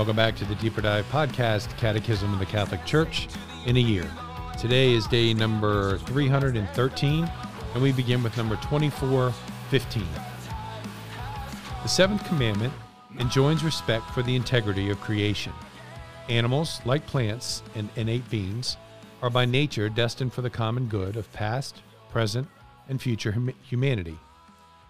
Welcome back to the Deeper Dive Podcast, Catechism of the Catholic Church in a Year. Today is day number 313, and we begin with number 2415. The seventh commandment enjoins respect for the integrity of creation. Animals, like plants and innate beings, are by nature destined for the common good of past, present, and future hum- humanity.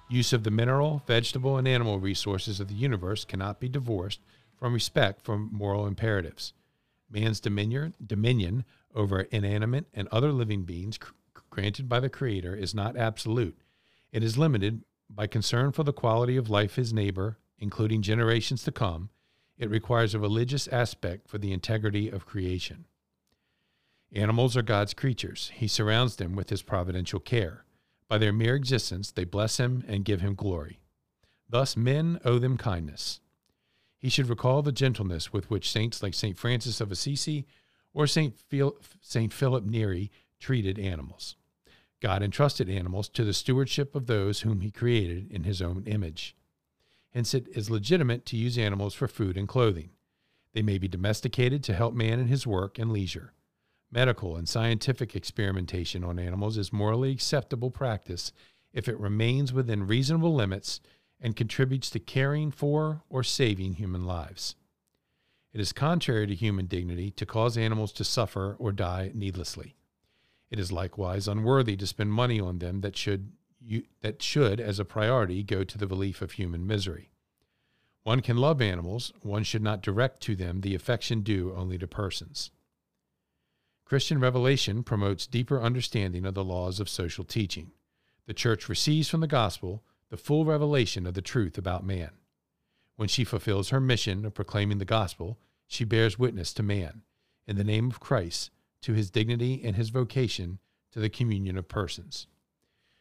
Use of the mineral, vegetable, and animal resources of the universe cannot be divorced from respect for moral imperatives. Man's dominion, dominion over inanimate and other living beings cr- granted by the Creator is not absolute. It is limited by concern for the quality of life his neighbor, including generations to come. It requires a religious aspect for the integrity of creation. Animals are God's creatures. He surrounds them with his providential care. By their mere existence, they bless him and give him glory. Thus, men owe them kindness. He should recall the gentleness with which saints like St. Francis of Assisi or St. Phil- St. Philip Neri treated animals. God entrusted animals to the stewardship of those whom he created in his own image. Hence, it is legitimate to use animals for food and clothing. They may be domesticated to help man in his work and leisure. Medical and scientific experimentation on animals is morally acceptable practice if it remains within reasonable limits and contributes to caring for or saving human lives. It is contrary to human dignity to cause animals to suffer or die needlessly. It is likewise unworthy to spend money on them that should, you, that should, as a priority, go to the relief of human misery. One can love animals, one should not direct to them the affection due only to persons. Christian revelation promotes deeper understanding of the laws of social teaching. The Church receives from the gospel the full revelation of the truth about man. When she fulfills her mission of proclaiming the gospel, she bears witness to man, in the name of Christ, to his dignity and his vocation to the communion of persons.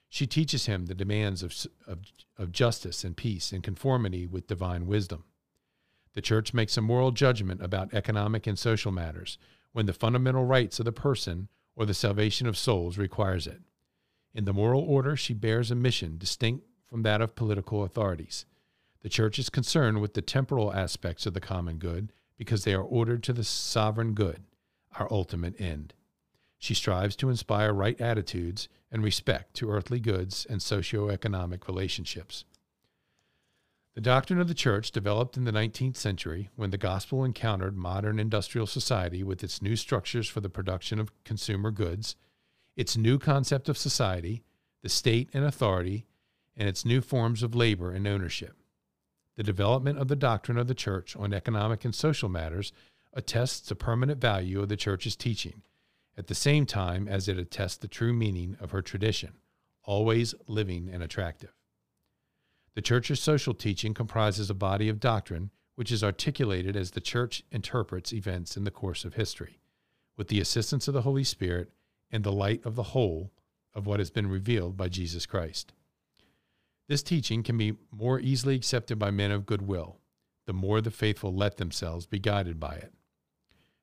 She teaches him the demands of, of, of justice and peace in conformity with divine wisdom. The Church makes a moral judgment about economic and social matters when the fundamental rights of the person or the salvation of souls requires it. In the moral order, she bears a mission distinct from that of political authorities. The Church is concerned with the temporal aspects of the common good because they are ordered to the sovereign good, our ultimate end. She strives to inspire right attitudes and respect to earthly goods and socio-economic relationships. The doctrine of the Church developed in the 19th century when the gospel encountered modern industrial society with its new structures for the production of consumer goods, its new concept of society, the state and authority, and its new forms of labor and ownership. The development of the doctrine of the Church on economic and social matters attests the permanent value of the Church's teaching, at the same time as it attests the true meaning of her tradition, always living and attractive. The Church's social teaching comprises a body of doctrine which is articulated as the Church interprets events in the course of history, with the assistance of the Holy Spirit and the light of the whole of what has been revealed by Jesus Christ. This teaching can be more easily accepted by men of good will, the more the faithful let themselves be guided by it.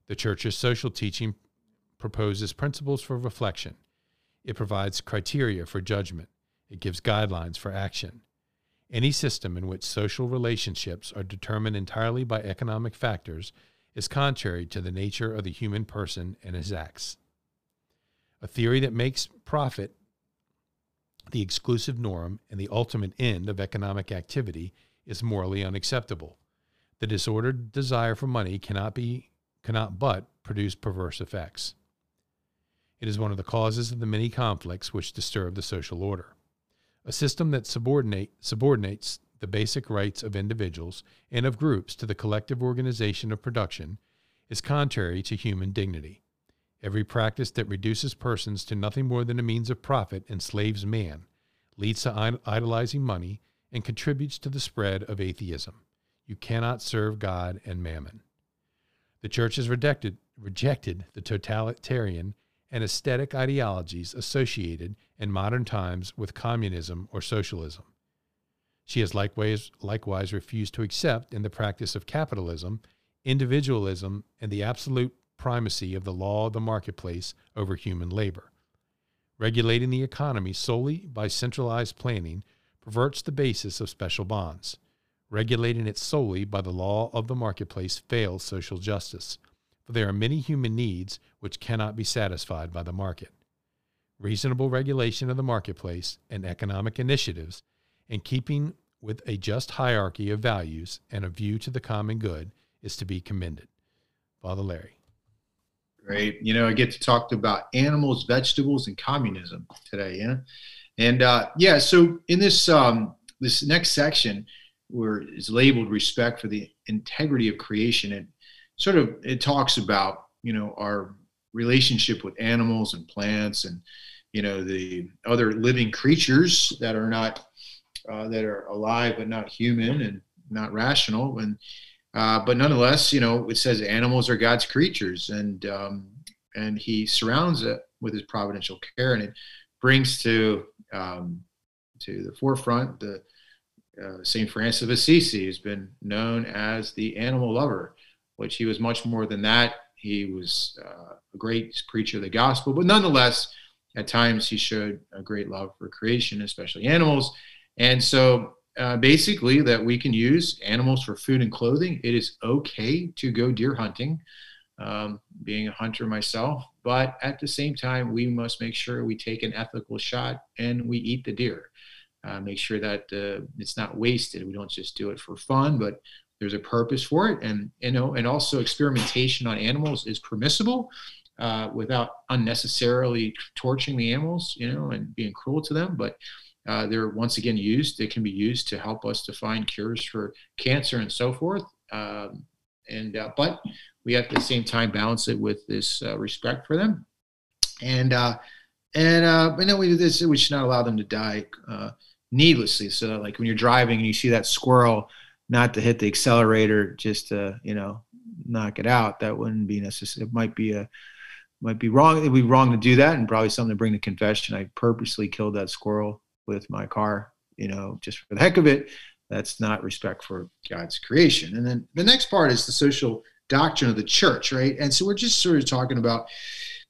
The Church's social teaching proposes principles for reflection. It provides criteria for judgment. It gives guidelines for action. Any system in which social relationships are determined entirely by economic factors is contrary to the nature of the human person and his acts. A theory that makes profit the exclusive norm and the ultimate end of economic activity is morally unacceptable. The disordered desire for money cannot be cannot but produce perverse effects. It is one of the causes of the many conflicts which disturb the social order. A system that subordinate, subordinates the basic rights of individuals and of groups to the collective organization of production is contrary to human dignity. Every practice that reduces persons to nothing more than a means of profit enslaves man, leads to idolizing money, and contributes to the spread of atheism. You cannot serve God and mammon. The church has rejected, rejected the totalitarian and aesthetic ideologies associated in modern times with communism or socialism. She has likewise, likewise refused to accept in the practice of capitalism individualism and the absolute primacy of the law of the marketplace over human labor. Regulating the economy solely by centralized planning perverts the basis of special bonds. Regulating it solely by the law of the marketplace fails social justice, for there are many human needs which cannot be satisfied by the market. Reasonable regulation of the marketplace and economic initiatives, in keeping with a just hierarchy of values and a view to the common good, is to be commended. Father Larry. Great. You know, I get to talk about animals, vegetables, and communism today. Yeah. And uh, yeah, so in this um, this next section, where is labeled respect for the integrity of creation, and sort of it talks about you know our relationship with animals and plants and you know the other living creatures that are not uh, that are alive but not human and not rational and uh, but nonetheless you know it says animals are god's creatures and um, and he surrounds it with his providential care and it brings to um, to the forefront the uh, St. Francis of Assisi has been known as the animal lover, which he was much more than that. He was uh, a great preacher of the gospel, but nonetheless, at times he showed a great love for creation, especially animals. And so, uh, basically, that we can use animals for food and clothing. It is okay to go deer hunting, um, being a hunter myself, but at the same time, we must make sure we take an ethical shot and we eat the deer uh, make sure that uh, it's not wasted. We don't just do it for fun, but there's a purpose for it. And, you know, and also experimentation on animals is permissible uh, without unnecessarily torturing the animals, you know, and being cruel to them. But uh, they're once again used, they can be used to help us to find cures for cancer and so forth. Um, and, uh, but we at the same time balance it with this uh, respect for them. And, and, uh, but no, we do this, we should not allow them to die needlessly. So like when you're driving and you see that squirrel, not to hit the accelerator just to you know knock it out. That wouldn't be necessary. It might be a might be wrong. It'd be wrong to do that, and probably something to bring to confession. I purposely killed that squirrel with my car, you know, just for the heck of it. That's not respect for God's creation. And then the next part is the social doctrine of the church, right? And so we're just sort of talking about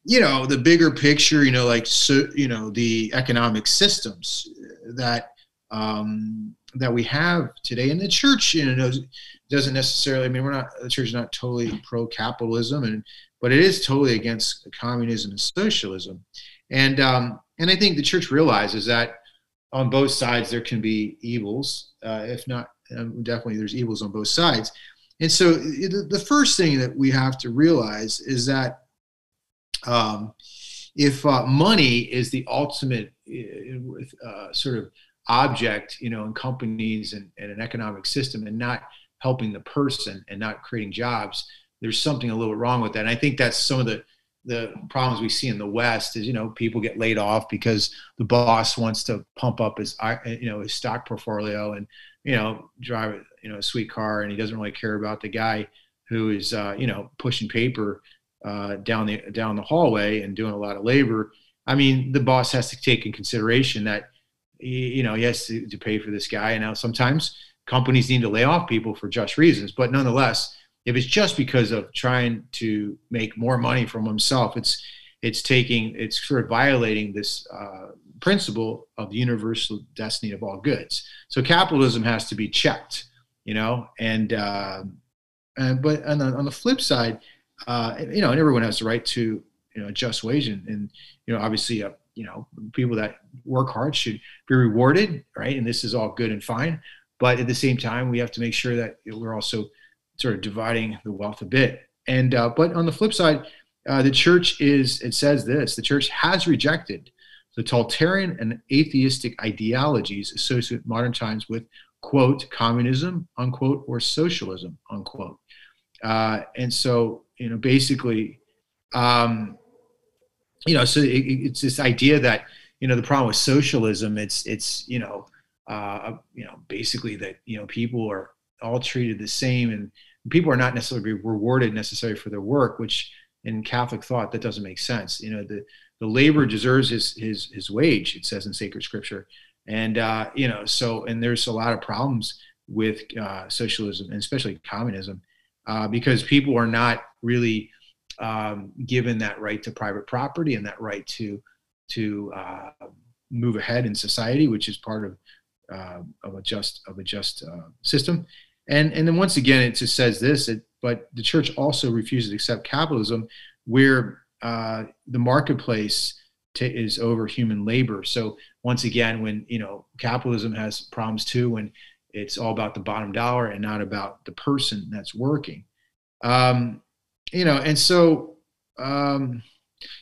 you know the bigger picture you know like so you know the economic systems that um, that we have today in the church you know doesn't necessarily i mean we're not the church is not totally pro capitalism and but it is totally against communism and socialism and um, and i think the church realizes that on both sides there can be evils uh, if not um, definitely there's evils on both sides and so the first thing that we have to realize is that um, if uh, money is the ultimate uh, uh, sort of object, you know, in companies and, and an economic system, and not helping the person and not creating jobs, there's something a little wrong with that. And I think that's some of the the problems we see in the West is you know people get laid off because the boss wants to pump up his you know his stock portfolio and you know drive you know a sweet car and he doesn't really care about the guy who is uh, you know pushing paper uh, down the down the hallway and doing a lot of labor. I mean, the boss has to take in consideration that you know he has to, to pay for this guy. And now sometimes companies need to lay off people for just reasons, but nonetheless, if it's just because of trying to make more money from himself, it's it's taking it's sort of violating this uh, principle of the universal destiny of all goods. So capitalism has to be checked, you know, and uh, and but on the, on the flip side uh, you know, and everyone has the right to, you know, just wage and, and you know, obviously, uh, you know, people that work hard should be rewarded, right? And this is all good and fine, but at the same time, we have to make sure that we're also sort of dividing the wealth a bit. And uh, but on the flip side, uh, the church is it says this: the church has rejected the totalitarian and atheistic ideologies associated with modern times with quote communism unquote or socialism unquote. Uh, and so you know, basically, um, you know, so it, it's this idea that you know the problem with socialism, it's it's you know, uh, you know, basically that you know people are all treated the same, and people are not necessarily rewarded necessarily for their work, which in Catholic thought that doesn't make sense. You know, the the labor deserves his his his wage. It says in sacred scripture, and uh, you know, so and there's a lot of problems with uh, socialism and especially communism uh, because people are not really um, given that right to private property and that right to to uh, move ahead in society, which is part of uh, of a just of a just uh, system. And and then once again, it just says this. It, but the church also refuses to accept capitalism, where uh, the marketplace t- is over human labor. So once again, when you know capitalism has problems too, when it's all about the bottom dollar and not about the person that's working. Um, you know, and so um,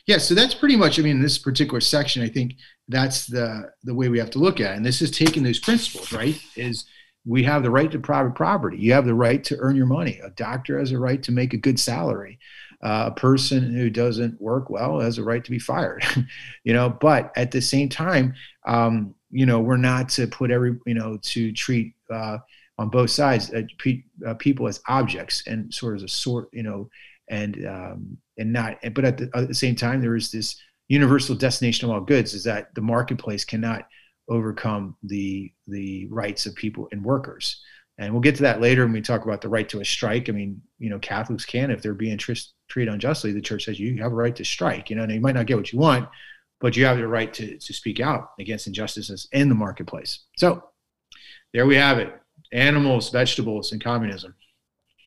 yeah, so that's pretty much. I mean, this particular section, I think that's the the way we have to look at it. And this is taking those principles, right? Is we have the right to private property. You have the right to earn your money. A doctor has a right to make a good salary. Uh, a person who doesn't work well has a right to be fired. you know, but at the same time, um, you know, we're not to put every, you know, to treat uh, on both sides uh, pe- uh, people as objects and sort of a sort, you know, and um, and not. But at the, at the same time, there is this universal destination of all goods is that the marketplace cannot overcome the the rights of people and workers. And we'll get to that later when we talk about the right to a strike. I mean, you know, Catholics can, if they're being tr- treated unjustly, the church says you have a right to strike. You know, and you might not get what you want, but you have the right to, to speak out against injustices in the marketplace. So there we have it animals, vegetables, and communism.